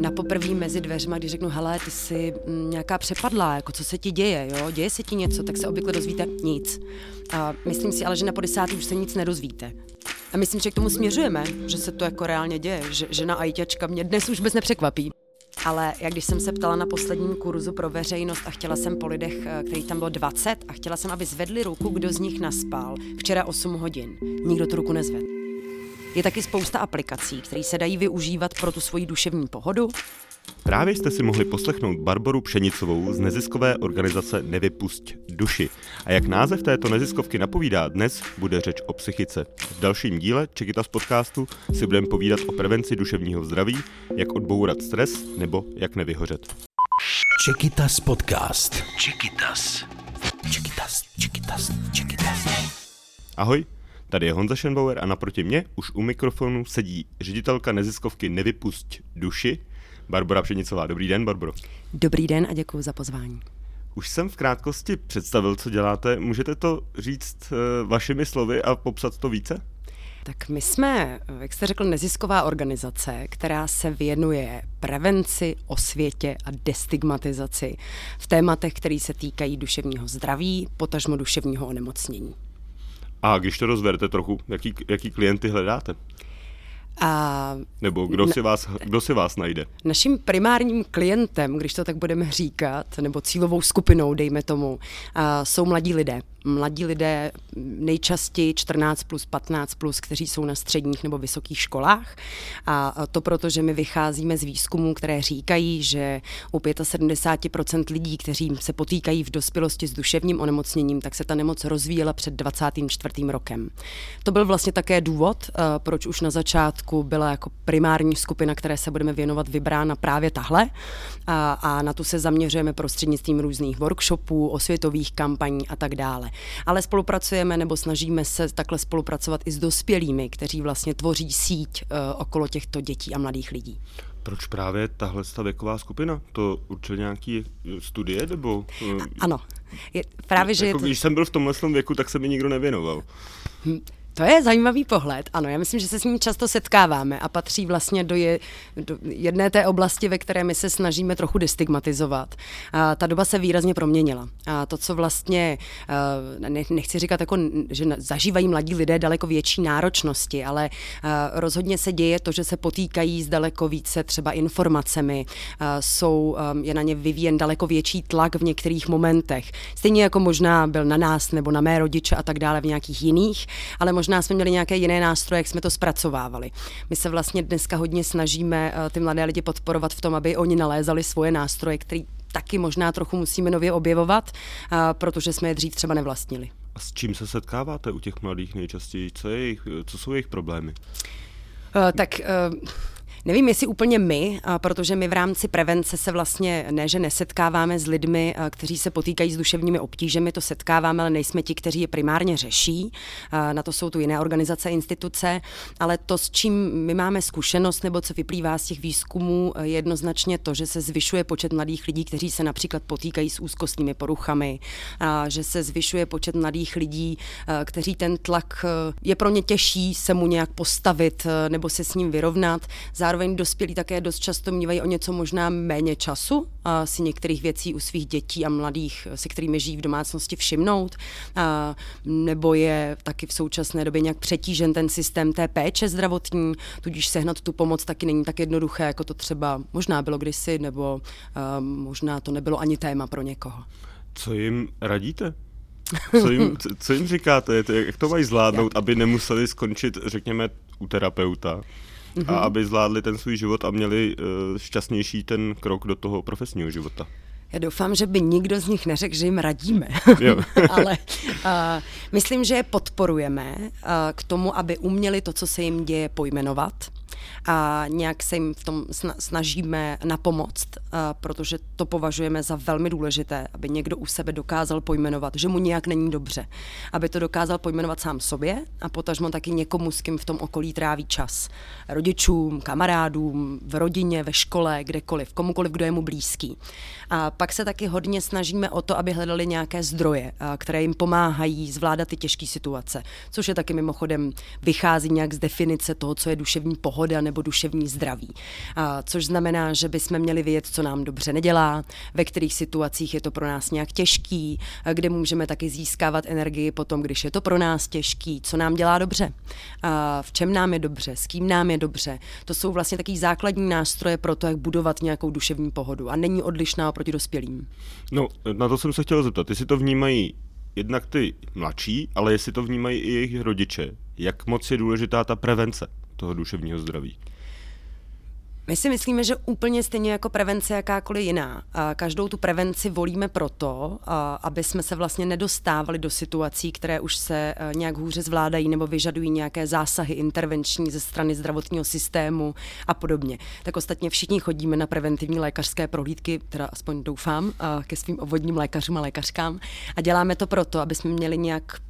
Na poprvé mezi dveřma, když řeknu, hele, ty jsi mm, nějaká přepadlá, jako co se ti děje, jo, děje se ti něco, tak se obvykle dozvíte nic. A myslím si ale, že na po desátý už se nic nedozvíte. A myslím, že k tomu směřujeme, že se to jako reálně děje, že žena ajťačka mě dnes už bez nepřekvapí. Ale jak když jsem se ptala na posledním kurzu pro veřejnost a chtěla jsem po lidech, eh, kterých tam bylo 20, a chtěla jsem, aby zvedli ruku, kdo z nich naspal včera 8 hodin. Nikdo tu ruku nezvedl. Je taky spousta aplikací, které se dají využívat pro tu svoji duševní pohodu. Právě jste si mohli poslechnout Barboru Pšenicovou z neziskové organizace Nevypusť duši. A jak název této neziskovky napovídá, dnes bude řeč o psychice. V dalším díle Čekytas podcastu si budeme povídat o prevenci duševního zdraví, jak odbourat stres nebo jak nevyhořet. Čekytas podcast. Čekytas. Čekytas, Čekytas, Čekytas. Ahoj, Tady je Honza Schenbauer a naproti mě už u mikrofonu sedí ředitelka neziskovky Nevypusť duši, Barbara Pšenicová. Dobrý den, Barbaro. Dobrý den a děkuji za pozvání. Už jsem v krátkosti představil, co děláte. Můžete to říct uh, vašimi slovy a popsat to více? Tak my jsme, jak jste řekl, nezisková organizace, která se věnuje prevenci, osvětě a destigmatizaci v tématech, které se týkají duševního zdraví, potažmo duševního onemocnění. A když to rozvedete trochu, jaký, jaký klienty hledáte? A Nebo kdo si, vás, kdo si vás najde? Naším primárním klientem, když to tak budeme říkat, nebo cílovou skupinou, dejme tomu, jsou mladí lidé mladí lidé, nejčastěji 14 plus, 15 plus, kteří jsou na středních nebo vysokých školách. A to proto, že my vycházíme z výzkumů, které říkají, že u 75% lidí, kteří se potýkají v dospělosti s duševním onemocněním, tak se ta nemoc rozvíjela před 24. rokem. To byl vlastně také důvod, proč už na začátku byla jako primární skupina, které se budeme věnovat, vybrána právě tahle. A, a na tu se zaměřujeme prostřednictvím různých workshopů, osvětových kampaní a tak dále ale spolupracujeme nebo snažíme se takhle spolupracovat i s dospělými, kteří vlastně tvoří síť uh, okolo těchto dětí a mladých lidí. Proč právě tahle věková skupina? To určitě nějaký studie nebo? A, ano. Je, právě, že jako, je to... Když jsem byl v tomhle věku, tak se mi nikdo nevěnoval. Hm. To je zajímavý pohled, ano. Já myslím, že se s ním často setkáváme a patří vlastně do, je, do jedné té oblasti, ve které my se snažíme trochu destigmatizovat. A ta doba se výrazně proměnila. A to, co vlastně, ne, nechci říkat, jako, že zažívají mladí lidé daleko větší náročnosti, ale rozhodně se děje to, že se potýkají s daleko více třeba informacemi, jsou, je na ně vyvíjen daleko větší tlak v některých momentech. Stejně jako možná byl na nás nebo na mé rodiče a tak dále v nějakých jiných, ale možná jsme měli nějaké jiné nástroje, jak jsme to zpracovávali. My se vlastně dneska hodně snažíme eh, ty mladé lidi podporovat v tom, aby oni nalézali svoje nástroje, které taky možná trochu musíme nově objevovat, eh, protože jsme je dřív třeba nevlastnili. A s čím se setkáváte u těch mladých nejčastěji? Co, je jejich, co jsou jejich problémy? Uh, tak uh, Nevím, jestli úplně my, protože my v rámci prevence se vlastně ne, že nesetkáváme s lidmi, kteří se potýkají s duševními obtížemi, to setkáváme, ale nejsme ti, kteří je primárně řeší. Na to jsou tu jiné organizace, instituce, ale to, s čím my máme zkušenost nebo co vyplývá z těch výzkumů, je jednoznačně to, že se zvyšuje počet mladých lidí, kteří se například potýkají s úzkostnými poruchami, že se zvyšuje počet mladých lidí, kteří ten tlak je pro ně těžší se mu nějak postavit nebo se s ním vyrovnat. Zároveň dospělí také dost často mývají o něco možná méně času a si některých věcí u svých dětí a mladých, se kterými žijí v domácnosti, všimnout, a, nebo je taky v současné době nějak přetížen ten systém té péče zdravotní, tudíž sehnat tu pomoc taky není tak jednoduché, jako to třeba možná bylo kdysi, nebo možná to nebylo ani téma pro někoho. Co jim radíte? Co jim, co jim říkáte? Jak to mají zvládnout, aby nemuseli skončit, řekněme, u terapeuta? Mm-hmm. a mhm. aby zvládli ten svůj život a měli uh, šťastnější ten krok do toho profesního života. Já doufám, že by nikdo z nich neřekl, že jim radíme, ale uh, myslím, že je podporujeme uh, k tomu, aby uměli to, co se jim děje, pojmenovat a nějak se jim v tom snažíme napomoct, protože to považujeme za velmi důležité, aby někdo u sebe dokázal pojmenovat, že mu nějak není dobře. Aby to dokázal pojmenovat sám sobě a potažmo taky někomu, s kým v tom okolí tráví čas. Rodičům, kamarádům, v rodině, ve škole, kdekoliv, komukoliv, kdo je mu blízký. A pak se taky hodně snažíme o to, aby hledali nějaké zdroje, které jim pomáhají zvládat ty těžké situace, což je taky mimochodem vychází nějak z definice toho, co je duševní pohoda pohoda nebo duševní zdraví. A, což znamená, že bychom měli vědět, co nám dobře nedělá, ve kterých situacích je to pro nás nějak těžký, kde můžeme taky získávat energii potom, když je to pro nás těžký, co nám dělá dobře, a v čem nám je dobře, s kým nám je dobře. To jsou vlastně taky základní nástroje pro to, jak budovat nějakou duševní pohodu a není odlišná oproti dospělým. No, na to jsem se chtěl zeptat, jestli to vnímají jednak ty mladší, ale jestli to vnímají i jejich rodiče. Jak moc je důležitá ta prevence toho duševního zdraví? My si myslíme, že úplně stejně jako prevence jakákoliv jiná. Každou tu prevenci volíme proto, aby jsme se vlastně nedostávali do situací, které už se e, nějak hůře zvládají nebo vyžadují nějaké zásahy intervenční ze strany zdravotního systému a podobně. Tak ostatně všichni chodíme na preventivní lékařské prohlídky, teda aspoň doufám, ke svým obvodním lékařům a lékařkám. A děláme to proto, aby jsme měli nějak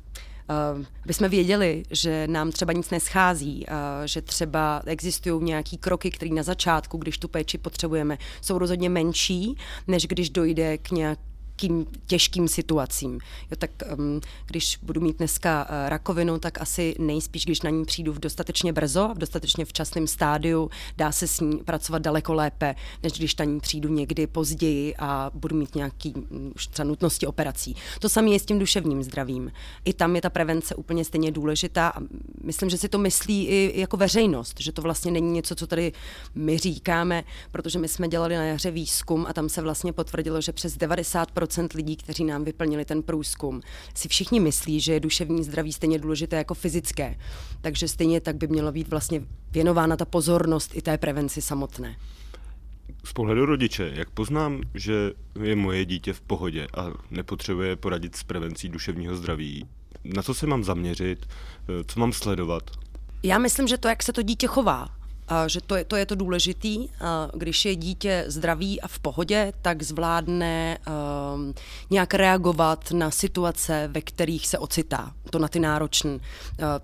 Uh, jsme věděli, že nám třeba nic neschází, uh, že třeba existují nějaký kroky, které na začátku, když tu péči potřebujeme, jsou rozhodně menší, než když dojde k nějak těžkým, těžkým situacím. Jo, tak um, když budu mít dneska uh, rakovinu, tak asi nejspíš, když na ní přijdu v dostatečně brzo, v dostatečně včasném stádiu, dá se s ní pracovat daleko lépe, než když na ní přijdu někdy později a budu mít nějaký um, už třeba nutnosti operací. To samé je s tím duševním zdravím. I tam je ta prevence úplně stejně důležitá a myslím, že si to myslí i jako veřejnost, že to vlastně není něco, co tady my říkáme, protože my jsme dělali na jaře výzkum a tam se vlastně potvrdilo, že přes 90% lidí, kteří nám vyplnili ten průzkum, si všichni myslí, že je duševní zdraví stejně důležité jako fyzické. Takže stejně tak by mělo být vlastně věnována ta pozornost i té prevenci samotné. Z pohledu rodiče, jak poznám, že je moje dítě v pohodě a nepotřebuje poradit s prevencí duševního zdraví? Na co se mám zaměřit? Co mám sledovat? Já myslím, že to, jak se to dítě chová, že to je, to je to důležitý. Když je dítě zdravý a v pohodě, tak zvládne um, nějak reagovat na situace, ve kterých se ocitá. To na ty náročné.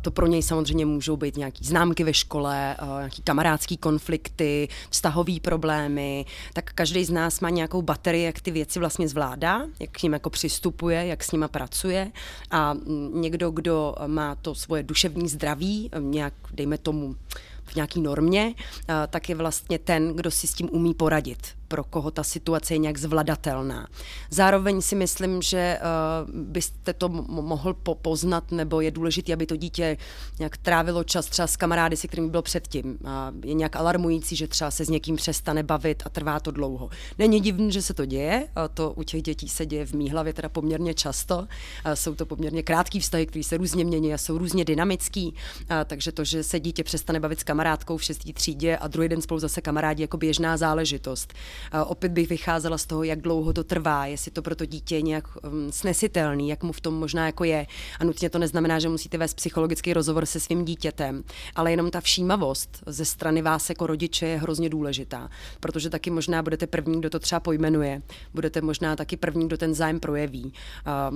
To pro něj samozřejmě můžou být nějaký známky ve škole, nějaký kamarádský konflikty, vztahové problémy. Tak každý z nás má nějakou baterii, jak ty věci vlastně zvládá, jak k ním jako přistupuje, jak s nima pracuje. A někdo, kdo má to svoje duševní zdraví, nějak, dejme tomu, v nějaký normě, tak je vlastně ten, kdo si s tím umí poradit pro koho ta situace je nějak zvladatelná. Zároveň si myslím, že uh, byste to mohl po- poznat, nebo je důležité, aby to dítě nějak trávilo čas třeba s kamarády, se kterými bylo předtím. A je nějak alarmující, že třeba se s někým přestane bavit a trvá to dlouho. Není divné, že se to děje, a to u těch dětí se děje v mý hlavě teda poměrně často. A jsou to poměrně krátký vztahy, které se různě mění a jsou různě dynamický. A takže to, že se dítě přestane bavit s kamarádkou v šestý třídě a druhý den spolu zase kamarádi jako běžná záležitost. Opět bych vycházela z toho, jak dlouho to trvá, jestli to pro to dítě nějak um, snesitelný, jak mu v tom možná jako je. A nutně to neznamená, že musíte vést psychologický rozhovor se svým dítětem, ale jenom ta všímavost ze strany vás jako rodiče je hrozně důležitá, protože taky možná budete první, kdo to třeba pojmenuje, budete možná taky první, kdo ten zájem projeví.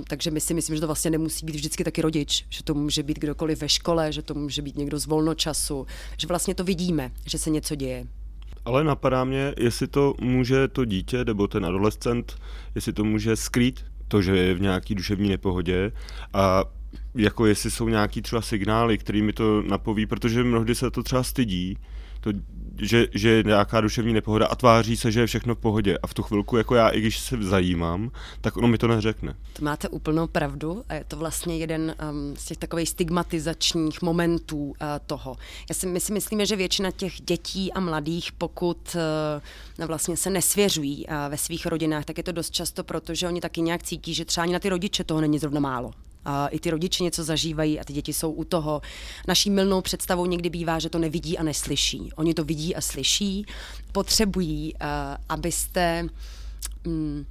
Takže my si myslím, že to vlastně nemusí být vždycky taky rodič, že to může být kdokoliv ve škole, že to může být někdo z volnočasu, že vlastně to vidíme, že se něco děje. Ale napadá mě, jestli to může to dítě nebo ten adolescent, jestli to může skrýt, to, že je v nějaký duševní nepohodě a jako jestli jsou nějaký třeba signály, kterými to napoví, protože mnohdy se to třeba stydí, to že, že je nějaká duševní nepohoda a tváří se, že je všechno v pohodě. A v tu chvilku, jako já, i když se zajímám, tak ono mi to neřekne. To máte úplnou pravdu a je to vlastně jeden um, z těch takových stigmatizačních momentů uh, toho. Já si, my si myslíme, že většina těch dětí a mladých, pokud uh, vlastně se nesvěřují uh, ve svých rodinách, tak je to dost často proto, že oni taky nějak cítí, že třeba ani na ty rodiče toho není zrovna málo a i ty rodiče něco zažívají a ty děti jsou u toho. Naší milnou představou někdy bývá, že to nevidí a neslyší. Oni to vidí a slyší, potřebují, uh, abyste um,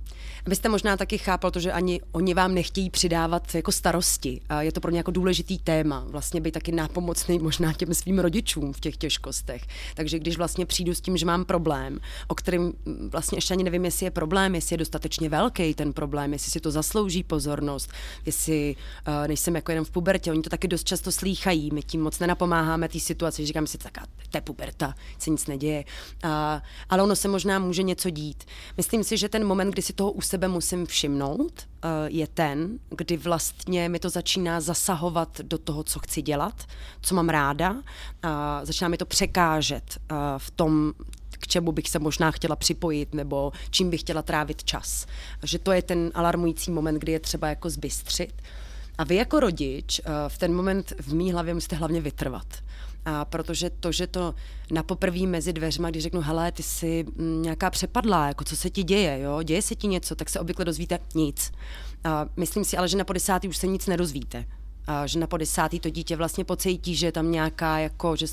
abyste možná taky chápal to, že ani oni vám nechtějí přidávat jako starosti. A je to pro ně jako důležitý téma. Vlastně být taky nápomocný možná těm svým rodičům v těch těžkostech. Takže když vlastně přijdu s tím, že mám problém, o kterém vlastně ještě ani nevím, jestli je problém, jestli je dostatečně velký ten problém, jestli si to zaslouží pozornost, jestli uh, nejsem jako jenom v pubertě. Oni to taky dost často slýchají. My tím moc nenapomáháme té situaci. Říkám si, tak to puberta, se nic neděje. Uh, ale ono se možná může něco dít. Myslím si, že ten moment, kdy si toho sebe musím všimnout, eh, je ten, kdy vlastně mi to začíná zasahovat do toho, co chci dělat, co mám ráda. Začíná mi to překážet eh, v tom, k čemu bych se možná chtěla připojit nebo čím bych chtěla trávit čas. Že to je ten alarmující moment, kdy je třeba jako zbystřit. A vy jako rodič eh, v ten moment v mý hlavě musíte hlavně vytrvat. A protože to, že to na poprví mezi dveřma, když řeknu, hele, ty jsi mm, nějaká přepadlá, jako co se ti děje, jo, děje se ti něco, tak se obvykle dozvíte nic. A myslím si ale, že na po desátý už se nic nedozvíte. A že na po desátý to dítě vlastně pocítí, že je tam nějaká, jako, že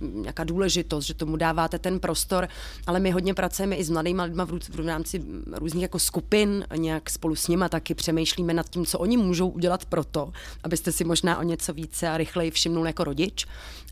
nějaká důležitost, že tomu dáváte ten prostor, ale my hodně pracujeme i s mladými lidmi v, v rámci různých jako skupin, nějak spolu s nimi taky přemýšlíme nad tím, co oni můžou udělat pro to, abyste si možná o něco více a rychleji všimnul jako rodič.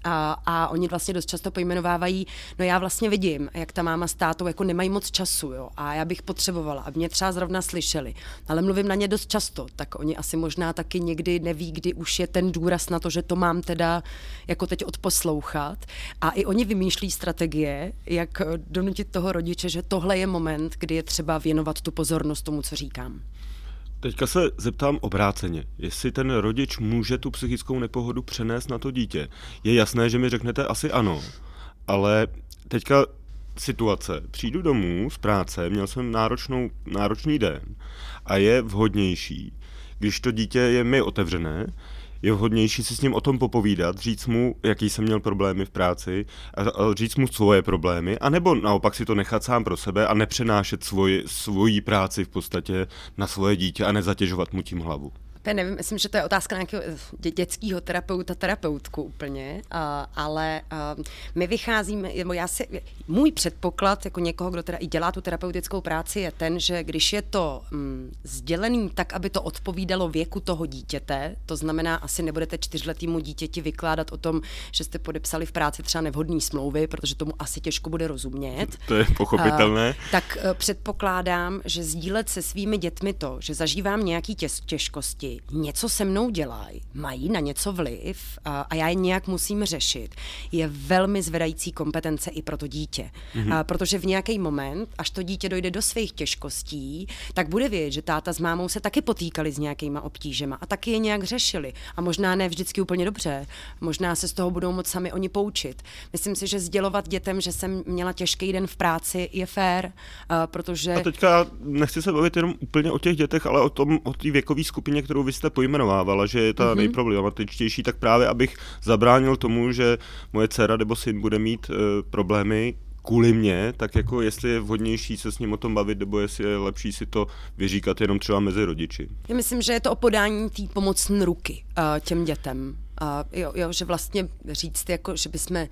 A, a oni vlastně dost často pojmenovávají, no já vlastně vidím, jak ta máma s tátou jako nemají moc času, jo, a já bych potřebovala, aby mě třeba zrovna slyšeli, ale mluvím na ně dost často, tak oni asi možná taky někdy neví, kdy už je ten důraz na to, že to mám teda jako teď odposlouchat. A i oni vymýšlí strategie, jak donutit toho rodiče, že tohle je moment, kdy je třeba věnovat tu pozornost tomu, co říkám. Teďka se zeptám obráceně, jestli ten rodič může tu psychickou nepohodu přenést na to dítě. Je jasné, že mi řeknete asi ano, ale teďka situace. Přijdu domů z práce, měl jsem náročnou, náročný den a je vhodnější, když to dítě je mi otevřené, je vhodnější si s ním o tom popovídat, říct mu, jaký jsem měl problémy v práci, a, říct mu svoje problémy, anebo naopak si to nechat sám pro sebe a nepřenášet svoj, svoji práci v podstatě na svoje dítě a nezatěžovat mu tím hlavu. Já nevím, myslím, že to je otázka nějakého dě- dětského terapeuta, terapeutku úplně, uh, ale uh, my vycházíme, nebo já si, můj předpoklad jako někoho, kdo teda i dělá tu terapeutickou práci, je ten, že když je to um, sdělený tak, aby to odpovídalo věku toho dítěte, to znamená, asi nebudete čtyřletýmu dítěti vykládat o tom, že jste podepsali v práci třeba nevhodné smlouvy, protože tomu asi těžko bude rozumět. To je pochopitelné. Uh, tak uh, předpokládám, že sdílet se svými dětmi to, že zažívám nějaký těž- něco se mnou dělají, mají na něco vliv a, a já je nějak musím řešit, je velmi zvedající kompetence i pro to dítě. Mm-hmm. A, protože v nějaký moment, až to dítě dojde do svých těžkostí, tak bude vědět, že táta s mámou se taky potýkali s nějakýma obtížema a taky je nějak řešili. A možná ne vždycky úplně dobře, možná se z toho budou moc sami oni poučit. Myslím si, že sdělovat dětem, že jsem měla těžký den v práci, je fér, protože... A teďka nechci se bavit jenom úplně o těch dětech, ale o tom, o té věkové skupině, kterou vy jste pojmenovávala, že je ta mm-hmm. nejproblematičtější, tak právě abych zabránil tomu, že moje dcera nebo syn bude mít uh, problémy kvůli mě, tak jako jestli je vhodnější se s ním o tom bavit, nebo jestli je lepší si to vyříkat jenom třeba mezi rodiči. Já myslím, že je to o podání té pomocné ruky uh, těm dětem. Uh, jo, jo, že vlastně říct, jako, že bychom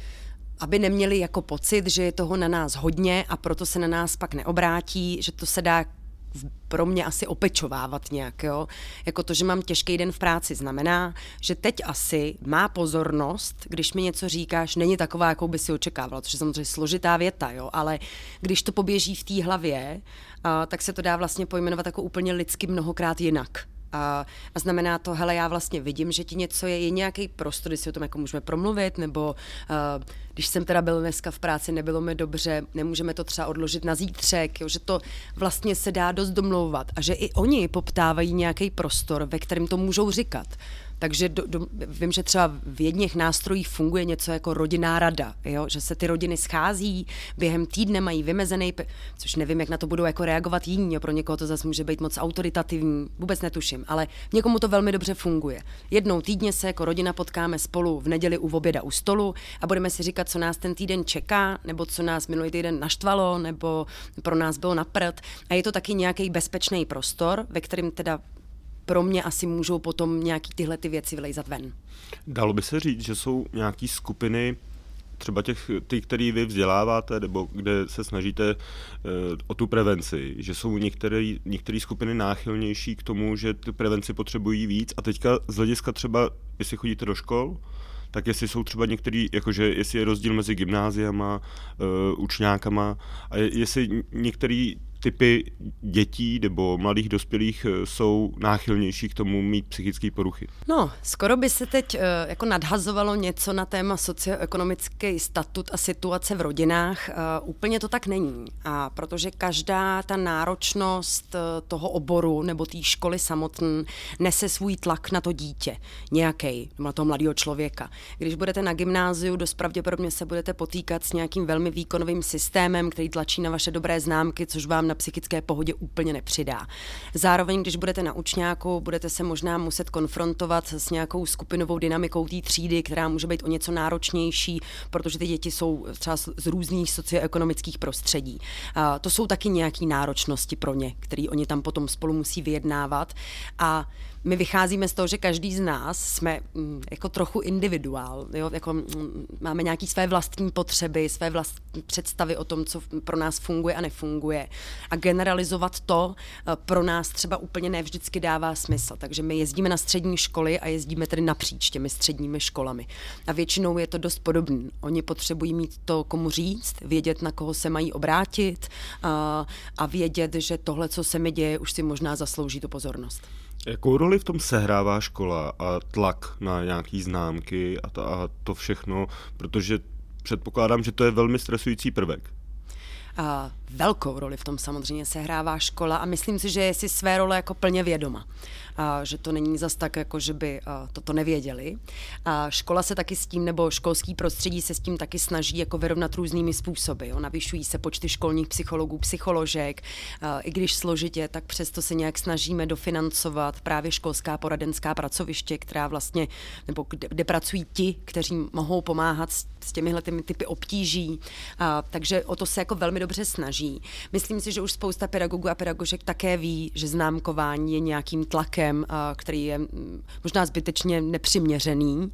aby neměli jako pocit, že je toho na nás hodně a proto se na nás pak neobrátí, že to se dá pro mě asi opečovávat nějak, jo. Jako to, že mám těžký den v práci, znamená, že teď asi má pozornost, když mi něco říkáš, není taková, jakou by si očekávala, což je samozřejmě složitá věta, jo, ale když to poběží v té hlavě, a, tak se to dá vlastně pojmenovat jako úplně lidsky mnohokrát jinak. A, a znamená to, hele, já vlastně vidím, že ti něco je, je nějaký prostor, kdy si o tom jako můžeme promluvit, nebo uh, když jsem teda byl dneska v práci, nebylo mi dobře, nemůžeme to třeba odložit na zítřek, jo, že to vlastně se dá dost domlouvat a že i oni poptávají nějaký prostor, ve kterém to můžou říkat. Takže do, do, vím, že třeba v jedných nástrojích funguje něco jako rodinná rada, jo? že se ty rodiny schází, během týdne mají vymezený, což nevím, jak na to budou jako reagovat jiní, jo? pro někoho to zase může být moc autoritativní, vůbec netuším, ale někomu to velmi dobře funguje. Jednou týdně se jako rodina potkáme spolu v neděli u oběda u stolu a budeme si říkat, co nás ten týden čeká, nebo co nás minulý týden naštvalo, nebo pro nás bylo na prd. A je to taky nějaký bezpečný prostor, ve kterém teda pro mě asi můžou potom nějaký tyhle ty věci vylejzat ven. Dalo by se říct, že jsou nějaký skupiny, třeba těch, ty, který vy vzděláváte, nebo kde se snažíte uh, o tu prevenci, že jsou některé, některé skupiny náchylnější k tomu, že tu prevenci potřebují víc a teďka z hlediska třeba, jestli chodíte do škol, tak jestli jsou třeba některý, jakože jestli je rozdíl mezi gymnáziama, uh, učňákama a jestli některý typy dětí nebo mladých dospělých eh, jsou náchylnější k tomu mít psychické poruchy? No, skoro by se teď uh, jako nadhazovalo něco na téma socioekonomický statut a situace v rodinách. Uh, úplně to tak není. A protože každá ta náročnost toho oboru nebo té školy samotné nese svůj tlak na to dítě, nějaký, na toho mladého člověka. Když budete na gymnáziu, dost pravděpodobně se budete potýkat s nějakým velmi výkonovým systémem, který tlačí na vaše dobré známky, což vám na psychické pohodě úplně nepřidá. Zároveň, když budete na učňáku, budete se možná muset konfrontovat s nějakou skupinovou dynamikou té třídy, která může být o něco náročnější, protože ty děti jsou třeba z různých socioekonomických prostředí. A to jsou taky nějaké náročnosti pro ně, které oni tam potom spolu musí vyjednávat. A my vycházíme z toho, že každý z nás jsme mm, jako trochu individuál, jo? Jako, mm, máme nějaké své vlastní potřeby, své vlastní představy o tom, co pro nás funguje a nefunguje. A generalizovat to eh, pro nás třeba úplně nevždycky dává smysl. Takže my jezdíme na střední školy a jezdíme tedy napříč těmi středními školami. A většinou je to dost podobné. Oni potřebují mít to, komu říct, vědět, na koho se mají obrátit a, eh, a vědět, že tohle, co se mi děje, už si možná zaslouží tu pozornost. Jakou roli v tom sehrává škola a tlak na nějaký známky a to, a to všechno, protože předpokládám, že to je velmi stresující prvek. Velkou roli v tom samozřejmě sehrává škola a myslím si, že je si své role jako plně vědoma a že to není zas tak, jako že by toto nevěděli. A škola se taky s tím, nebo školský prostředí se s tím taky snaží jako vyrovnat různými způsoby. Jo. Navyšují se počty školních psychologů, psycholožek, a i když složitě, tak přesto se nějak snažíme dofinancovat právě školská poradenská pracoviště, která vlastně, nebo kde, kde pracují ti, kteří mohou pomáhat s, s těmihle těmi typy obtíží. A, takže o to se jako velmi dobře snaží. Myslím si, že už spousta pedagogů a pedagožek také ví, že známkování je nějakým tlakem tlakem, který je mm, možná zbytečně nepřiměřený.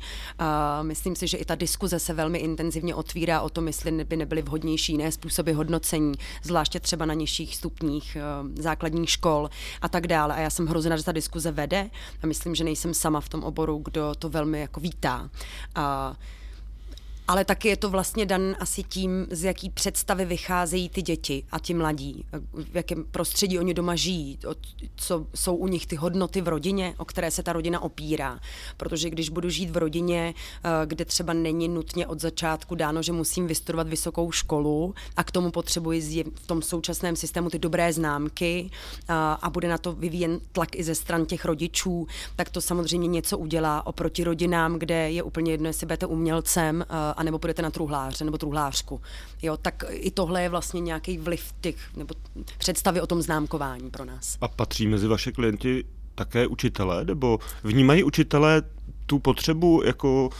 Myslím si, že i ta diskuze se velmi intenzivně otvírá o tom, jestli by nebyly vhodnější jiné způsoby hodnocení, zvláště třeba na nižších stupních základních škol a tak dále. A já jsem hrozná, že ta diskuze vede a myslím, že nejsem sama v tom oboru, kdo to velmi jako vítá. A ale taky je to vlastně dan asi tím, z jaký představy vycházejí ty děti a ti mladí, v jakém prostředí oni doma žijí, co jsou u nich ty hodnoty v rodině, o které se ta rodina opírá. Protože když budu žít v rodině, eh, kde třeba není nutně od začátku dáno, že musím vystudovat vysokou školu a k tomu potřebuji v tom současném systému ty dobré známky a, a bude na to vyvíjen tlak i ze stran těch rodičů, tak to samozřejmě něco udělá oproti rodinám, kde je úplně jedno, jestli budete umělcem eh, anebo půjdete na truhláře nebo truhlářku. Jo, tak i tohle je vlastně nějaký vliv těch nebo představy o tom známkování pro nás. A patří mezi vaše klienti také učitelé, nebo vnímají učitelé tu potřebu jako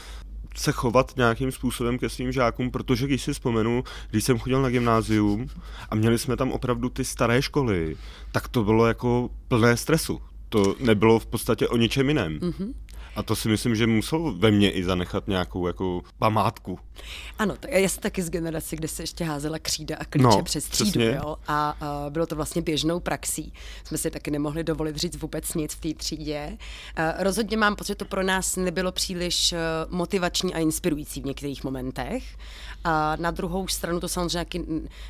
se chovat nějakým způsobem ke svým žákům, protože když si vzpomenu, když jsem chodil na gymnázium a měli jsme tam opravdu ty staré školy, tak to bylo jako plné stresu. To nebylo v podstatě o ničem jiném. Mm-hmm. A to si myslím, že musel ve mně i zanechat nějakou jako památku. Ano, to, já jsem taky z generace, kde se ještě házela křída a klíče no, přes třídu, jo? A, a bylo to vlastně běžnou praxí. Jsme si taky nemohli dovolit říct vůbec nic v té třídě. A rozhodně mám pocit, že to pro nás nebylo příliš eh, motivační a inspirující v některých momentech. A na druhou stranu to samozřejmě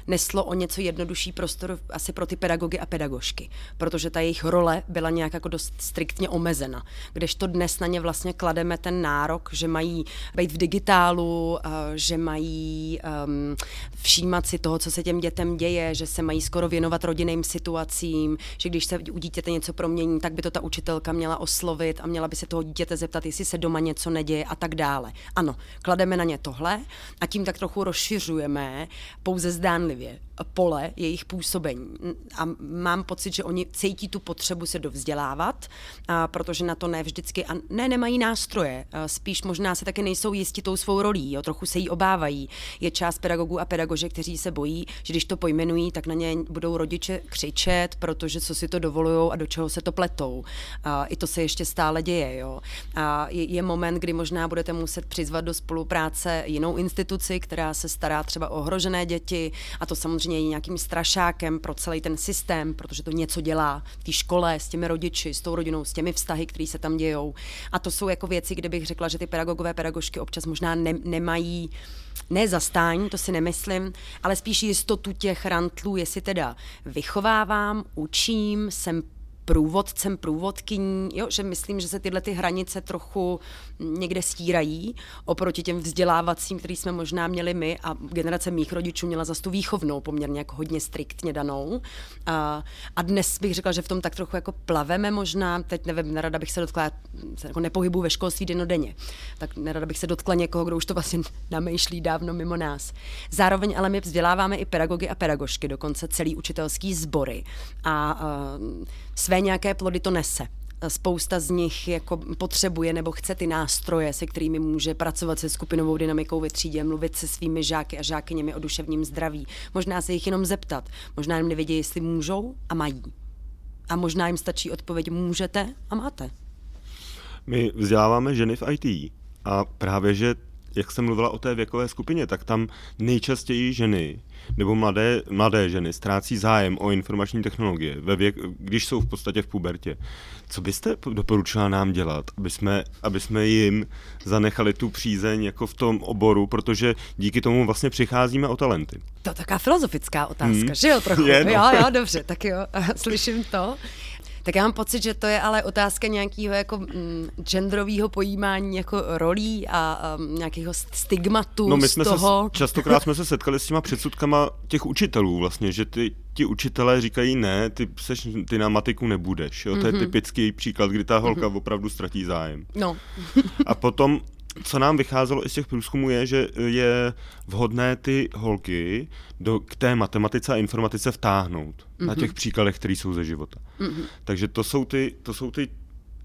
neslo o něco jednodušší prostor asi pro ty pedagogy a pedagožky, protože ta jejich role byla nějak jako dost striktně omezena. Kdežto dnes na ně vlastně klademe ten nárok, že mají být v digitálu, eh, že mají um, všímat si toho, co se těm dětem děje, že se mají skoro věnovat rodinným situacím, že když se u dítěte něco promění, tak by to ta učitelka měla oslovit a měla by se toho dítěte zeptat, jestli se doma něco neděje a tak dále. Ano, klademe na ně tohle a tím tak trochu rozšiřujeme pouze zdánlivě pole jejich působení. A mám pocit, že oni cítí tu potřebu se dovzdělávat, a protože na to ne vždycky, a ne, nemají nástroje, a spíš možná se taky nejsou jistí tou svou rolí, jo, trochu se jí obávají. Je část pedagogů a pedagože, kteří se bojí, že když to pojmenují, tak na ně budou rodiče křičet, protože co si to dovolují a do čeho se to pletou. A I to se ještě stále děje. Jo. A je, je moment, kdy možná budete muset přizvat do spolupráce jinou instituci, která se stará třeba o ohrožené děti a to samozřejmě samozřejmě nějakým strašákem pro celý ten systém, protože to něco dělá v té škole, s těmi rodiči, s tou rodinou, s těmi vztahy, které se tam dějou. A to jsou jako věci, kde bych řekla, že ty pedagogové, pedagožky občas možná ne, nemají ne zastání, to si nemyslím, ale spíš jistotu těch rantlů, jestli teda vychovávám, učím, jsem průvodcem, průvodkyní, jo, že myslím, že se tyhle ty hranice trochu někde stírají oproti těm vzdělávacím, který jsme možná měli my a generace mých rodičů měla za tu výchovnou poměrně jako hodně striktně danou. A, a dnes bych řekla, že v tom tak trochu jako plaveme možná, teď nevím, nerada bych se dotkla, se jako nepohybu ve školství denodenně, tak nerada bych se dotkla někoho, kdo už to vlastně namýšlí dávno mimo nás. Zároveň ale my vzděláváme i pedagogy a pedagožky, dokonce celý učitelský sbory. A, a své nějaké plody to nese spousta z nich jako potřebuje nebo chce ty nástroje, se kterými může pracovat se skupinovou dynamikou ve třídě, mluvit se svými žáky a žákyněmi o duševním zdraví. Možná se jich jenom zeptat, možná jim nevědí, jestli můžou a mají. A možná jim stačí odpověď můžete a máte. My vzděláváme ženy v IT a právě, že jak jsem mluvila o té věkové skupině, tak tam nejčastěji ženy nebo mladé, mladé ženy ztrácí zájem o informační technologie, ve věk, když jsou v podstatě v pubertě. Co byste doporučila nám dělat, aby jsme, aby jsme jim zanechali tu přízeň jako v tom oboru, protože díky tomu vlastně přicházíme o talenty? To je taková filozofická otázka, hmm. že jo, trochu? Je, no. Jo, jo, dobře, tak jo, slyším to. Tak já mám pocit, že to je ale otázka nějakého jako mm, genderového pojímání jako rolí a, a nějakého stigmatu no, my jsme z toho. Se, častokrát jsme se setkali s těma předsudkama těch učitelů vlastně, že ty, ti učitelé říkají ne, ty, seš, ty na matiku nebudeš. Jo? To je mm-hmm. typický příklad, kdy ta holka mm-hmm. opravdu ztratí zájem. No. a potom co nám vycházelo i z těch průzkumů je, že je vhodné ty holky do, k té matematice a informatice vtáhnout mm-hmm. na mhm. těch příkladech, které jsou ze života. Mm-hmm. Takže to jsou ty, to jsou ty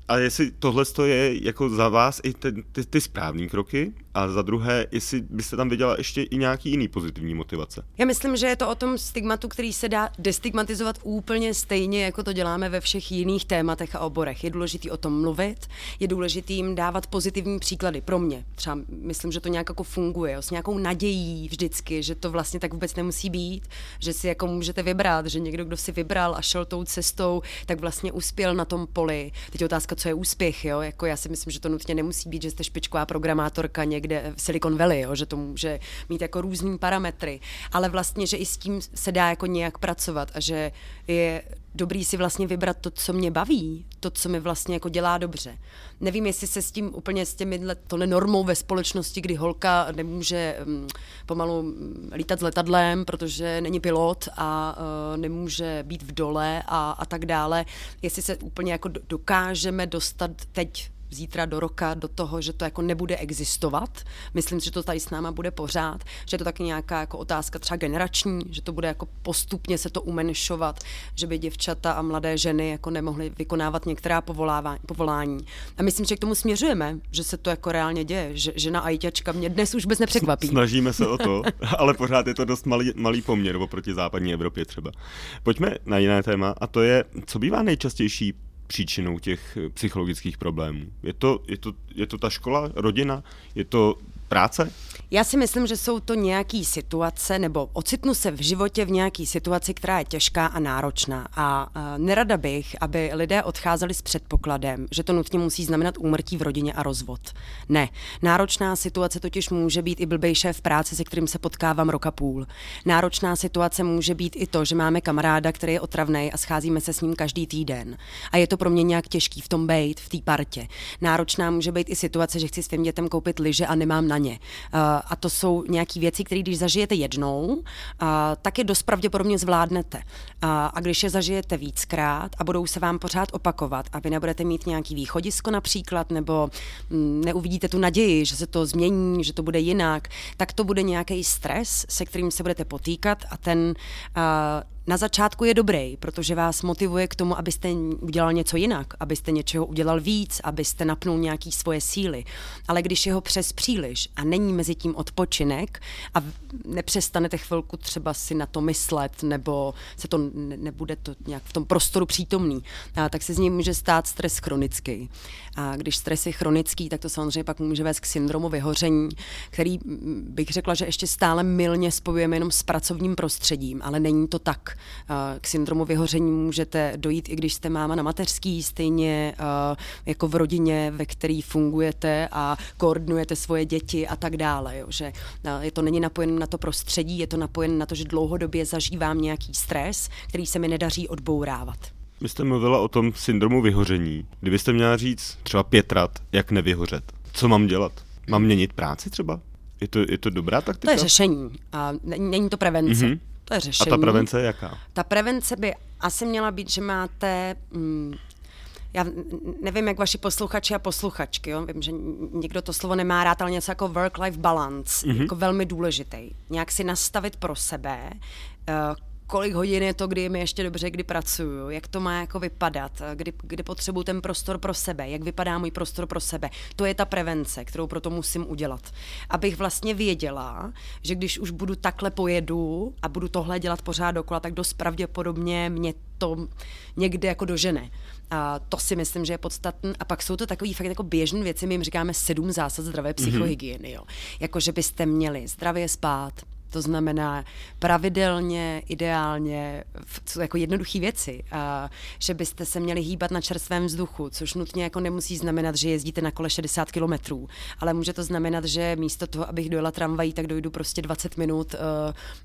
a jestli tohle je jako za vás i ty, ty, ty správné kroky, a za druhé, jestli byste tam viděla ještě i nějaký jiný pozitivní motivace. Já myslím, že je to o tom stigmatu, který se dá destigmatizovat úplně stejně, jako to děláme ve všech jiných tématech a oborech. Je důležité o tom mluvit, je důležité jim dávat pozitivní příklady. Pro mě třeba myslím, že to nějak jako funguje, s nějakou nadějí vždycky, že to vlastně tak vůbec nemusí být, že si jako můžete vybrat, že někdo, kdo si vybral a šel tou cestou, tak vlastně uspěl na tom poli. Teď je otázka, co je úspěch, jo? Jako já si myslím, že to nutně nemusí být, že jste špičková programátorka někde někde v Silicon Valley, jo, že to může mít jako různý parametry, ale vlastně, že i s tím se dá jako nějak pracovat a že je dobrý si vlastně vybrat to, co mě baví, to, co mi vlastně jako dělá dobře. Nevím, jestli se s tím úplně s těmi tohle normou ve společnosti, kdy holka nemůže um, pomalu mm, lítat s letadlem, protože není pilot a uh, nemůže být v dole a, a tak dále, jestli se úplně jako dokážeme dostat teď zítra do roka do toho, že to jako nebude existovat. Myslím si, že to tady s náma bude pořád, že je to taky nějaká jako otázka třeba generační, že to bude jako postupně se to umenšovat, že by děvčata a mladé ženy jako nemohly vykonávat některá povolání. A myslím, že k tomu směřujeme, že se to jako reálně děje, že žena ajťačka mě dnes už vůbec nepřekvapí. Snažíme se o to, ale pořád je to dost malý, malý poměr oproti západní Evropě třeba. Pojďme na jiné téma a to je, co bývá nejčastější příčinou těch psychologických problémů? Je to, je to, je to ta škola, rodina? Je to práce? Já si myslím, že jsou to nějaké situace, nebo ocitnu se v životě v nějaké situaci, která je těžká a náročná. A uh, nerada bych, aby lidé odcházeli s předpokladem, že to nutně musí znamenat úmrtí v rodině a rozvod. Ne. Náročná situace totiž může být i blbej šéf práce, se kterým se potkávám roka půl. Náročná situace může být i to, že máme kamaráda, který je otravný a scházíme se s ním každý týden. A je to pro mě nějak těžký v tom bejt, v té partě. Náročná může být i situace, že chci svým dětem koupit lyže a nemám na ně. Uh, a to jsou nějaké věci, které když zažijete jednou, a, tak je dost pravděpodobně zvládnete. A, a když je zažijete víckrát a budou se vám pořád opakovat a vy nebudete mít nějaký východisko například, nebo mm, neuvidíte tu naději, že se to změní, že to bude jinak, tak to bude nějaký stres, se kterým se budete potýkat a ten na začátku je dobrý, protože vás motivuje k tomu, abyste udělal něco jinak, abyste něčeho udělal víc, abyste napnul nějaký svoje síly. Ale když je ho přes příliš a není mezi tím odpočinek a nepřestanete chvilku třeba si na to myslet, nebo se to ne, nebude to nějak v tom prostoru přítomný, a, tak se z něj může stát stres chronický. A když stres je chronický, tak to samozřejmě pak může vést k syndromu vyhoření, který bych řekla, že ještě stále milně spojujeme jenom s pracovním prostředím, ale není to tak. K syndromu vyhoření můžete dojít, i když jste máma na mateřský, stejně jako v rodině, ve který fungujete a koordinujete svoje děti a tak dále. Jo? Že je to není napojen na to prostředí, je to napojen na to, že dlouhodobě zažívám nějaký stres, který se mi nedaří odbourávat. Vy jste mluvila o tom syndromu vyhoření. Kdybyste měla říct třeba pět rad, jak nevyhořet, co mám dělat? Mám měnit práci třeba? Je to, je to dobrá taktika? To je řešení. A není to prevence. Mm-hmm. To je řešení. A ta prevence je jaká? Ta prevence by asi měla být, že máte mm, já nevím, jak vaši posluchači a posluchačky, jo? vím, že někdo to slovo nemá rád, ale něco jako work-life balance, mm-hmm. jako velmi důležitý. Nějak si nastavit pro sebe, uh, kolik hodin je to, kdy je mi ještě dobře, kdy pracuju, jak to má jako vypadat, kdy, kdy potřebuji ten prostor pro sebe, jak vypadá můj prostor pro sebe. To je ta prevence, kterou proto musím udělat. Abych vlastně věděla, že když už budu takhle pojedu a budu tohle dělat pořád dokola, tak dost pravděpodobně mě to někde jako dožene. A to si myslím, že je podstatné. A pak jsou to takové fakt jako běžné věci, my jim říkáme sedm zásad zdravé mhm. psychohygieny. Jo. Jako, že byste měli zdravě spát, to znamená pravidelně, ideálně, jsou jako jednoduché věci, a že byste se měli hýbat na čerstvém vzduchu, což nutně jako nemusí znamenat, že jezdíte na kole 60 kilometrů, ale může to znamenat, že místo toho, abych dojela tramvají, tak dojdu prostě 20 minut uh,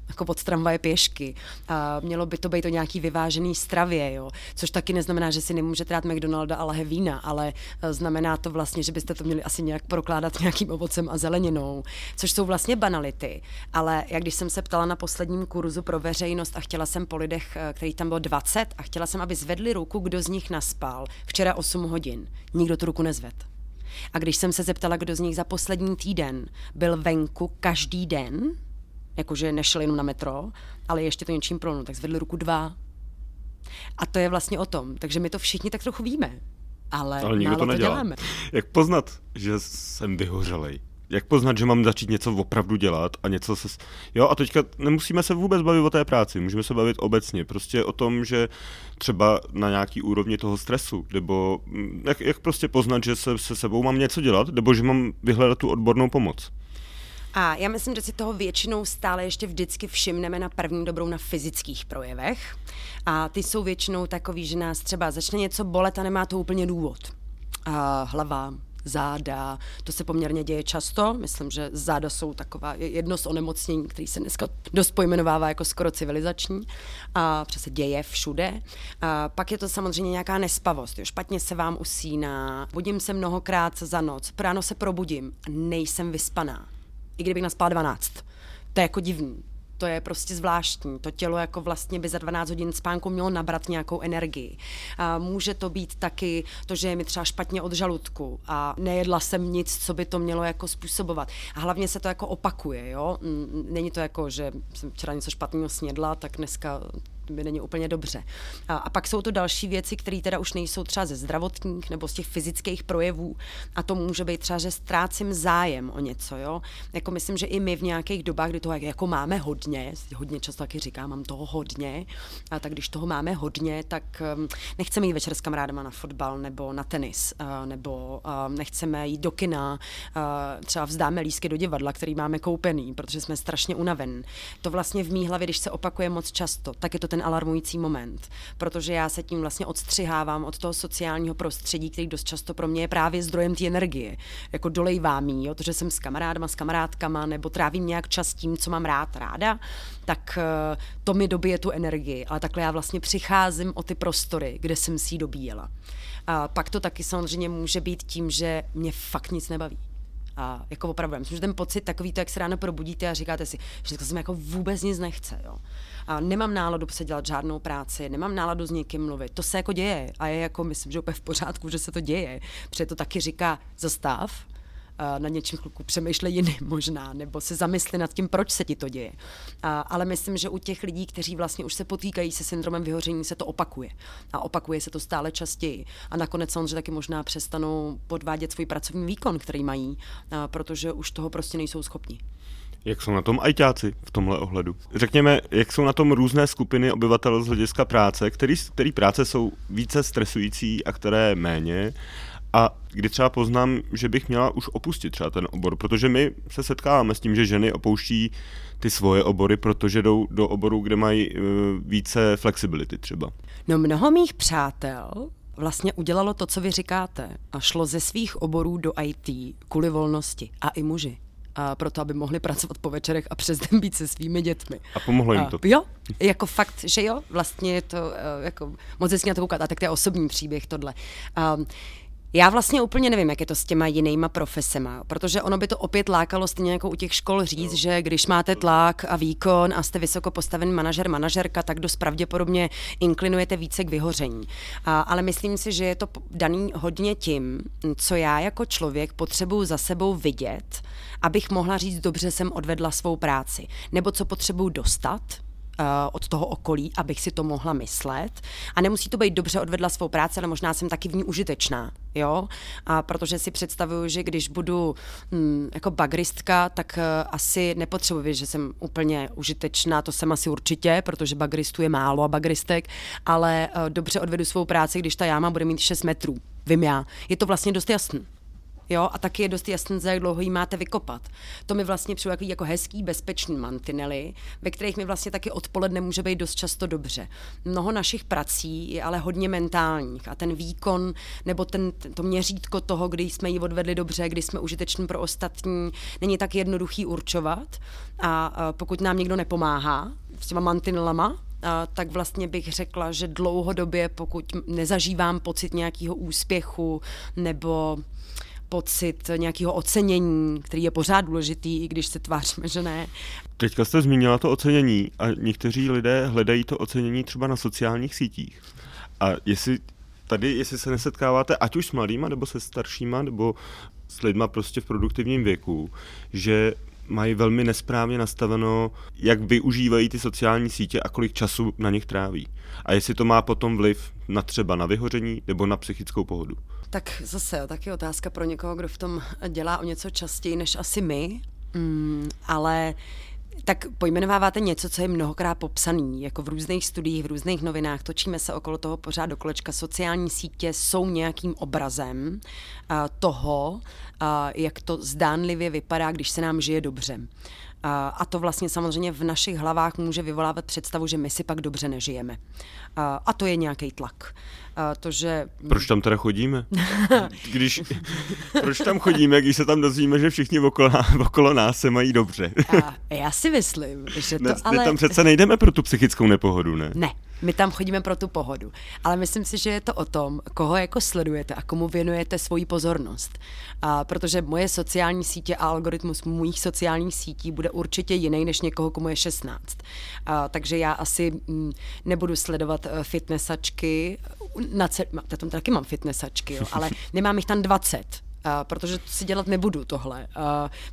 jako pod tramvaje pěšky. A mělo by to být o nějaký vyvážený stravě, jo? což taky neznamená, že si nemůžete dát McDonalda a lahe vína, ale uh, znamená to vlastně, že byste to měli asi nějak prokládat nějakým ovocem a zeleninou, což jsou vlastně banality, ale jak když jsem se ptala na posledním kurzu pro veřejnost a chtěla jsem po lidech, eh, který tam bylo 20, a chtěla jsem, aby zvedli ruku, kdo z nich naspal včera 8 hodin. Nikdo tu ruku nezved. A když jsem se zeptala, kdo z nich za poslední týden byl venku každý den, jakože nešel jenom na metro, ale ještě to něčím prolnu, tak zvedli ruku dva. A to je vlastně o tom. Takže my to všichni tak trochu víme. Ale, ale nikdo to nedělá. To děláme. Jak poznat, že jsem vyhořelej? Jak poznat, že mám začít něco opravdu dělat a něco se... Jo, a teďka nemusíme se vůbec bavit o té práci, můžeme se bavit obecně, prostě o tom, že třeba na nějaký úrovni toho stresu, nebo mm, jak, jak prostě poznat, že se, se sebou mám něco dělat, nebo že mám vyhledat tu odbornou pomoc. A já myslím, že si toho většinou stále ještě vždycky všimneme na první dobrou na fyzických projevech. A ty jsou většinou takový, že nás třeba začne něco bolet a nemá to úplně důvod. A hlava, záda. To se poměrně děje často. Myslím, že záda jsou taková jedno z onemocnění, který se dneska dost pojmenovává jako skoro civilizační. A přece děje všude. A pak je to samozřejmě nějaká nespavost. Jo. Špatně se vám usíná. Budím se mnohokrát za noc. Ráno se probudím a nejsem vyspaná. I kdybych naspala 12. To je jako divný to je prostě zvláštní. To tělo jako vlastně by za 12 hodin spánku mělo nabrat nějakou energii. A může to být taky to, že je mi třeba špatně od žaludku a nejedla jsem nic, co by to mělo jako způsobovat. A hlavně se to jako opakuje, jo. Není to jako, že jsem včera něco špatného snědla, tak dneska mi není úplně dobře. A, a pak jsou to další věci, které teda už nejsou třeba ze zdravotních nebo z těch fyzických projevů a to může být třeba, že ztrácím zájem o něco, jo. Jako myslím, že i my v nějakých dobách, kdy toho jako máme hodně, hodně často taky říkám, mám toho hodně, a tak když toho máme hodně, tak um, nechceme jít večer s kamarádama na fotbal nebo na tenis, uh, nebo uh, nechceme jít do kina, uh, třeba vzdáme lísky do divadla, který máme koupený, protože jsme strašně unaven. To vlastně v mý hlavě, když se opakuje moc často, tak je to ten ten alarmující moment, protože já se tím vlastně odstřihávám od toho sociálního prostředí, který dost často pro mě je právě zdrojem té energie. Jako dolejvám jí, jo, to, že jsem s kamarádama, s kamarádkama, nebo trávím nějak čas tím, co mám rád, ráda, tak eh, to mi dobije tu energii. Ale takhle já vlastně přicházím o ty prostory, kde jsem si ji dobíjela. A pak to taky samozřejmě může být tím, že mě fakt nic nebaví. A jako opravdu, myslím, že ten pocit takový to, jak se ráno probudíte a říkáte si, že to se mi jako vůbec nic nechce. Jo a nemám náladu se dělat žádnou práci, nemám náladu s někým mluvit. To se jako děje a je jako, myslím, že úplně v pořádku, že se to děje. Protože to taky říká zastav, na něčím chvilku přemýšlej jiný možná, nebo se zamysli nad tím, proč se ti to děje. A, ale myslím, že u těch lidí, kteří vlastně už se potýkají se syndromem vyhoření, se to opakuje. A opakuje se to stále častěji. A nakonec samozřejmě taky možná přestanou podvádět svůj pracovní výkon, který mají, protože už toho prostě nejsou schopni. Jak jsou na tom ajťáci v tomhle ohledu? Řekněme, jak jsou na tom různé skupiny obyvatel z hlediska práce, který, který práce jsou více stresující a které méně. A kdy třeba poznám, že bych měla už opustit třeba ten obor, protože my se setkáváme s tím, že ženy opouští ty svoje obory, protože jdou do oboru, kde mají uh, více flexibility třeba. No mnoho mých přátel vlastně udělalo to, co vy říkáte a šlo ze svých oborů do IT kvůli volnosti a i muži a proto, aby mohli pracovat po večerech a přes den být se svými dětmi. A pomohlo jim to? A, jo, jako fakt, že jo, vlastně je to uh, jako moc hezky na to koukat, a tak to je osobní příběh tohle. Um, já vlastně úplně nevím, jak je to s těma jinýma profesema, protože ono by to opět lákalo stejně jako u těch škol říct, že když máte tlak a výkon a jste vysoko postavený manažer, manažerka, tak dost pravděpodobně inklinujete více k vyhoření. A, ale myslím si, že je to daný hodně tím, co já jako člověk potřebuju za sebou vidět, abych mohla říct, dobře jsem odvedla svou práci, nebo co potřebuju dostat, od toho okolí, abych si to mohla myslet. A nemusí to být dobře odvedla svou práci, ale možná jsem taky v ní užitečná. Jo? A protože si představuju, že když budu hm, jako bagristka, tak uh, asi nepotřebuji, že jsem úplně užitečná, to jsem asi určitě, protože bagristů je málo a bagristek, ale uh, dobře odvedu svou práci, když ta jáma bude mít 6 metrů. Vím já. Je to vlastně dost jasný jo, a taky je dost jasný, za jak dlouho ji máte vykopat. To mi vlastně přijde jako, hezký, bezpečný mantinely, ve kterých mi vlastně taky odpoledne může být dost často dobře. Mnoho našich prací je ale hodně mentálních a ten výkon nebo ten, to měřítko toho, kdy jsme ji odvedli dobře, kdy jsme užiteční pro ostatní, není tak jednoduchý určovat a pokud nám někdo nepomáhá s těma mantinelama, tak vlastně bych řekla, že dlouhodobě, pokud nezažívám pocit nějakého úspěchu nebo pocit nějakého ocenění, který je pořád důležitý, i když se tváříme, že ne. Teďka jste zmínila to ocenění a někteří lidé hledají to ocenění třeba na sociálních sítích. A jestli tady, jestli se nesetkáváte, ať už s mladýma, nebo se staršíma, nebo s lidma prostě v produktivním věku, že mají velmi nesprávně nastaveno, jak využívají ty sociální sítě a kolik času na nich tráví. A jestli to má potom vliv na třeba na vyhoření nebo na psychickou pohodu. Tak zase, taky otázka pro někoho, kdo v tom dělá o něco častěji než asi my, mm, ale tak pojmenováváte něco, co je mnohokrát popsaný, jako v různých studiích, v různých novinách, točíme se okolo toho pořád do kolečka. Sociální sítě jsou nějakým obrazem uh, toho, uh, jak to zdánlivě vypadá, když se nám žije dobře. A to vlastně samozřejmě v našich hlavách může vyvolávat představu, že my si pak dobře nežijeme. A to je nějaký tlak. To, že... Proč tam teda chodíme? Když, proč tam chodíme, když se tam dozvíme, že všichni okolo, okolo nás se mají dobře? A já si myslím, že to ne, ale... Tam přece nejdeme pro tu psychickou nepohodu, ne? Ne, my tam chodíme pro tu pohodu. Ale myslím si, že je to o tom, koho jako sledujete a komu věnujete svoji pozornost. A protože moje sociální sítě a algoritmus mých sociálních sítí bude určitě jiný než někoho, komu je 16. A, takže já asi m, mm, nebudu sledovat uh, fitnessačky, na cel, tam taky mám fitnessačky, jo, ale nemám jich tam 20 Uh, protože si dělat nebudu tohle. Uh,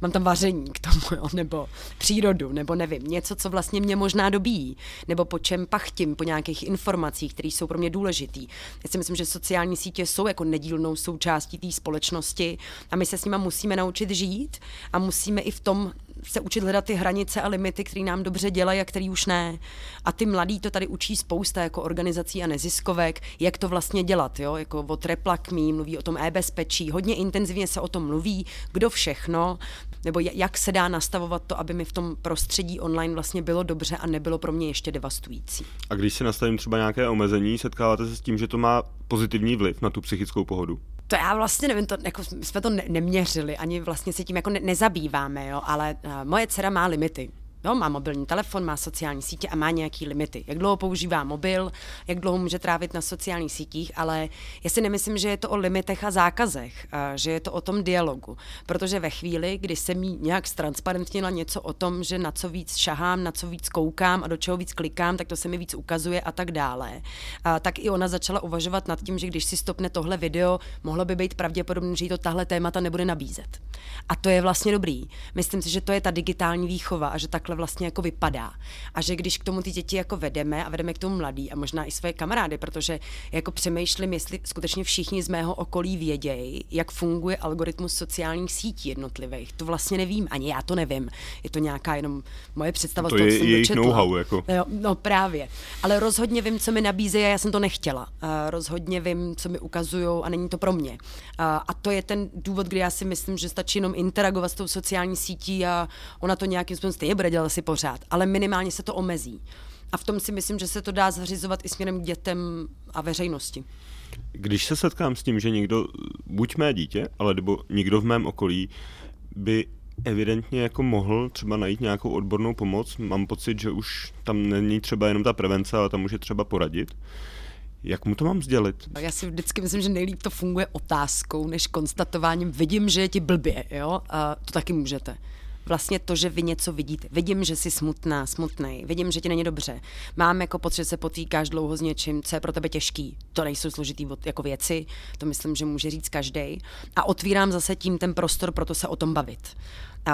mám tam vaření k tomu, jo, nebo přírodu, nebo nevím, něco, co vlastně mě možná dobíjí, nebo po čem pachtím, po nějakých informacích, které jsou pro mě důležitý. Já si myslím, že sociální sítě jsou jako nedílnou součástí té společnosti a my se s nimi musíme naučit žít a musíme i v tom se učit hledat ty hranice a limity, které nám dobře dělají a který už ne. A ty mladí to tady učí spousta jako organizací a neziskovek, jak to vlastně dělat, jo? jako o treplakmí, mluví o tom e-bezpečí, hodně intenzivně se o tom mluví, kdo všechno, nebo jak se dá nastavovat to, aby mi v tom prostředí online vlastně bylo dobře a nebylo pro mě ještě devastující. A když si nastavím třeba nějaké omezení, setkáváte se s tím, že to má pozitivní vliv na tu psychickou pohodu? To já vlastně nevím, to, jako, jsme to ne- neměřili, ani vlastně se tím jako ne- nezabýváme, jo, ale uh, moje dcera má limity. No, má mobilní telefon, má sociální sítě a má nějaký limity. Jak dlouho používá mobil, jak dlouho může trávit na sociálních sítích, ale já si nemyslím, že je to o limitech a zákazech, a že je to o tom dialogu. Protože ve chvíli, kdy se mi nějak ztransparentnila něco o tom, že na co víc šahám, na co víc koukám a do čeho víc klikám, tak to se mi víc ukazuje a tak dále. A tak i ona začala uvažovat nad tím, že když si stopne tohle video, mohlo by být pravděpodobné, že jí to tahle témata nebude nabízet. A to je vlastně dobrý. Myslím si, že to je ta digitální výchova a že tak takhle vlastně jako vypadá. A že když k tomu ty děti jako vedeme a vedeme k tomu mladý a možná i své kamarády, protože jako přemýšlím, jestli skutečně všichni z mého okolí vědějí, jak funguje algoritmus sociálních sítí jednotlivých. To vlastně nevím, ani já to nevím. Je to nějaká jenom moje představa. To toho, je jejich know-how, jako. Jo, no právě. Ale rozhodně vím, co mi nabízejí a já jsem to nechtěla. Uh, rozhodně vím, co mi ukazují a není to pro mě. Uh, a to je ten důvod, kdy já si myslím, že stačí jenom interagovat s tou sociální sítí a ona to nějakým způsobem stejně bude dělat asi pořád. Ale minimálně se to omezí. A v tom si myslím, že se to dá zařizovat i směrem k dětem a veřejnosti. Když se setkám s tím, že někdo, buď mé dítě, ale nebo někdo v mém okolí, by evidentně jako mohl třeba najít nějakou odbornou pomoc, mám pocit, že už tam není třeba jenom ta prevence, ale tam může třeba poradit. Jak mu to mám sdělit? Já si vždycky myslím, že nejlíp to funguje otázkou, než konstatováním. Vidím, že je ti blbě, jo? A to taky můžete vlastně to, že vy něco vidíte. Vidím, že jsi smutná, smutný, vidím, že ti není dobře. Mám jako pocit, že se potýkáš dlouho s něčím, co je pro tebe těžký. To nejsou složitý jako věci, to myslím, že může říct každý. A otvírám zase tím ten prostor pro to se o tom bavit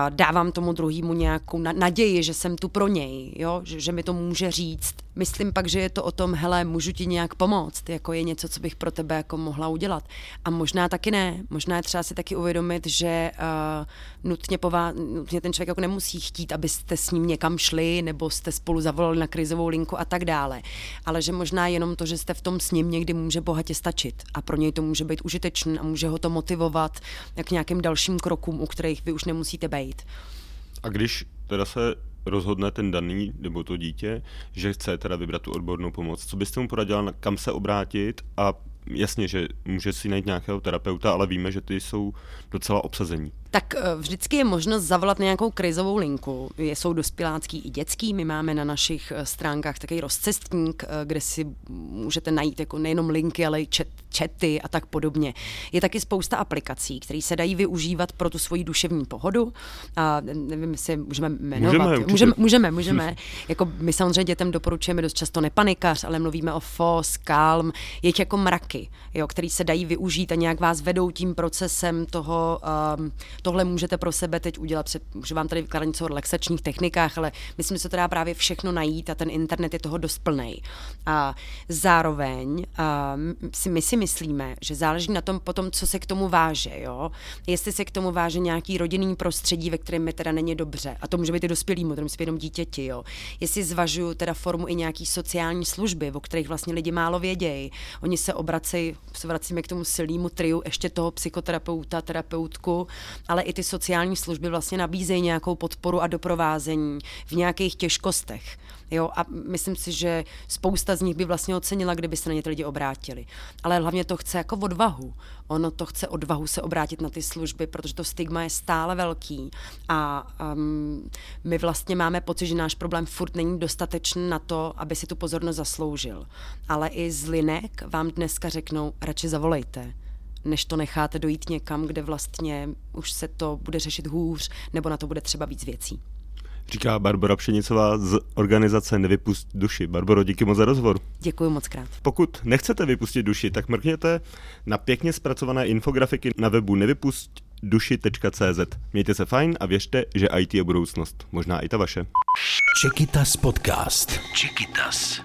dávám tomu druhému nějakou naději, že jsem tu pro něj, jo? Že, že mi to může říct. Myslím pak, že je to o tom, hele, můžu ti nějak pomoct, jako je něco, co bych pro tebe jako mohla udělat. A možná taky ne, možná je třeba si taky uvědomit, že uh, nutně, pová, nutně ten člověk jako nemusí chtít, abyste s ním někam šli, nebo jste spolu zavolali na krizovou linku a tak dále. Ale že možná jenom to, že jste v tom s ním někdy může bohatě stačit a pro něj to může být užitečný a může ho to motivovat k nějakým dalším krokům, u kterých vy už nemusíte být. A když teda se rozhodne ten daný nebo to dítě, že chce teda vybrat tu odbornou pomoc, co byste mu poradila, kam se obrátit a jasně, že může si najít nějakého terapeuta, ale víme, že ty jsou docela obsazení. Tak eh, vždycky je možnost zavolat nějakou krizovou linku. Jsou dospělácký i dětský. My máme na našich eh, stránkách takový rozcestník, eh, kde si můžete najít jako nejenom linky, ale i chaty a tak podobně. Je taky spousta aplikací, které se dají využívat pro tu svoji duševní pohodu. A nevím, jestli můžeme jmenovat. Můžeme, můžeme, můžeme. můžeme. jako my samozřejmě dětem doporučujeme dost často nepanikař, ale mluvíme o FOS, Calm, je jako mraky, jo, který se dají využít a nějak vás vedou tím procesem toho, um, tohle můžete pro sebe teď udělat, můžu vám tady vykládat něco o relaxačních technikách, ale myslím, že se to dá právě všechno najít a ten internet je toho dost plný. A zároveň a si, my si myslíme, že záleží na tom potom, co se k tomu váže, jo? Jestli se k tomu váže nějaký rodinný prostředí, ve kterém mi teda není dobře, a to může být i dospělý, to být jenom dítěti, jo? Jestli zvažuju teda formu i nějaký sociální služby, o kterých vlastně lidi málo vědějí. Oni se obracejí, se vracíme k tomu silnému triu ještě toho psychoterapeuta, terapeutku, ale i ty sociální služby vlastně nabízejí nějakou podporu a doprovázení v nějakých těžkostech. Jo, a myslím si, že spousta z nich by vlastně ocenila, kdyby se na ně ty lidi obrátili. Ale hlavně to chce jako odvahu. Ono to chce odvahu se obrátit na ty služby, protože to stigma je stále velký. A um, my vlastně máme pocit, že náš problém furt není dostatečný na to, aby si tu pozornost zasloužil. Ale i z linek vám dneska řeknou, radši zavolejte než to necháte dojít někam, kde vlastně už se to bude řešit hůř, nebo na to bude třeba víc věcí. Říká Barbara Pšenicová z organizace Nevypust duši. Barbaro, díky moc za rozhovor. Děkuji moc krát. Pokud nechcete vypustit duši, tak mrkněte na pěkně zpracované infografiky na webu nevypustduši.cz. Mějte se fajn a věřte, že IT je budoucnost. Možná i ta vaše. Čekytas podcast. Čekytas.